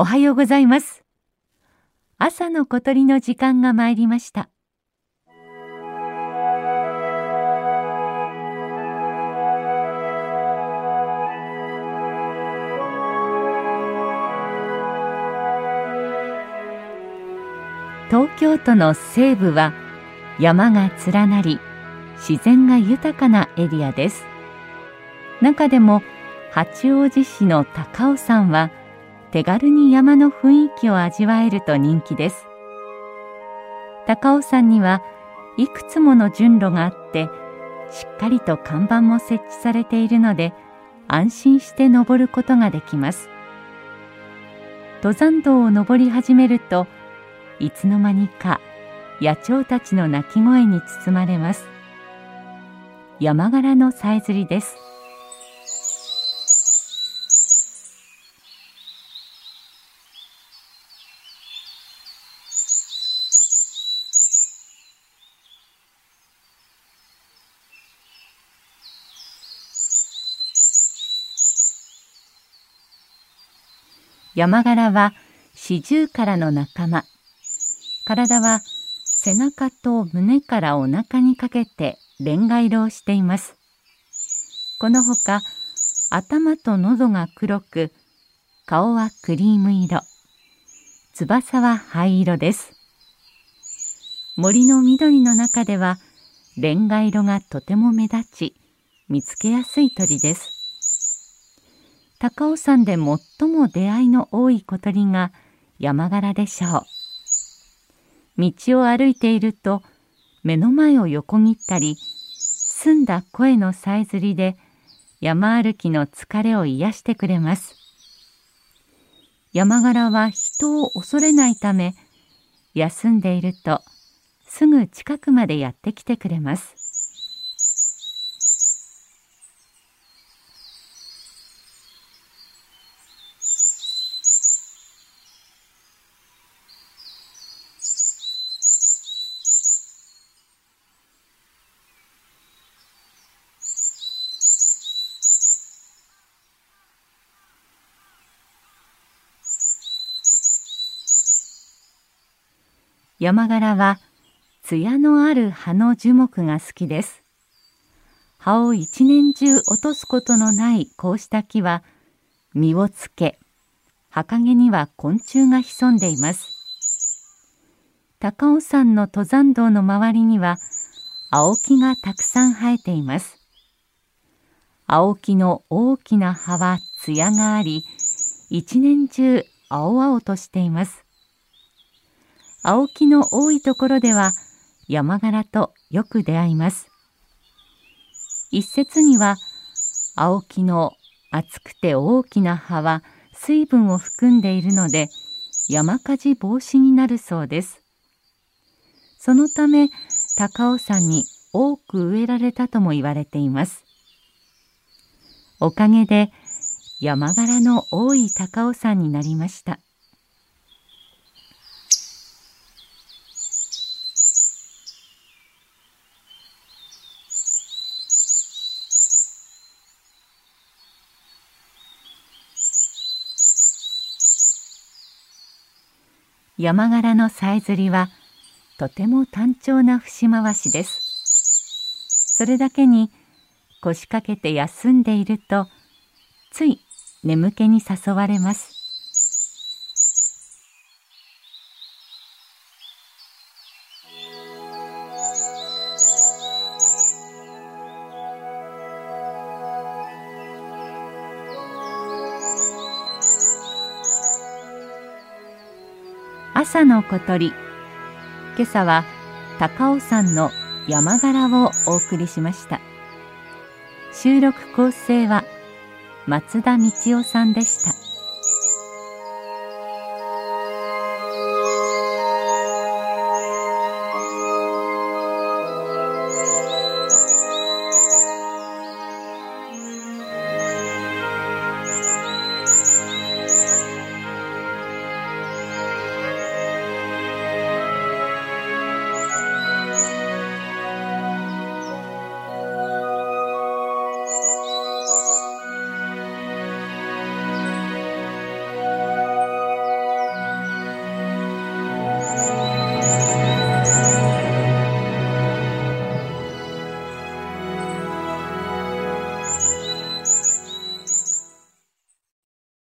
おはようございます。朝の小鳥の時間が参りました。東京都の西部は山が連なり自然が豊かなエリアです中でも八王子市の高尾山は手軽に山の雰囲気を味わえると人気です。高尾山にはいくつもの順路があってしっかりと看板も設置されているので安心して登ることができます。登山道を登り始めるといつの間にか野鳥たちの鳴き声に包まれます。山柄のさえずりです。山柄は四十からの仲間。体は背中と胸からお腹にかけてレンガ色をしています。このほか頭と喉が黒く顔はクリーム色。翼は灰色です。森の緑の中ではレンガ色がとても目立ち見つけやすい鳥です。高尾山で最も出会いの多い小鳥が山柄でしょう。道を歩いていると目の前を横切ったり澄んだ声のさえずりで山歩きの疲れを癒してくれます。山柄は人を恐れないため休んでいるとすぐ近くまでやってきてくれます。山柄は艶のある葉の樹木が好きです。葉を一年中落とすことのないこうした木は実をつけ葉陰には昆虫が潜んでいます。高尾山の登山道の周りには青木がたくさん生えています。青木の大きな葉は艶があり一年中青々としています。青木の多いところでは山柄とよく出会います。一説には青木の厚くて大きな葉は水分を含んでいるので山火事防止になるそうです。そのため高尾山に多く植えられたとも言われています。おかげで山柄の多い高尾山になりました。山柄のさえずりはとても単調な節回しです。それだけに腰掛けて休んでいるとつい眠気に誘われます。朝の小鳥。今朝は高尾山の山柄をお送りしました。収録構成は松田道夫さんでした。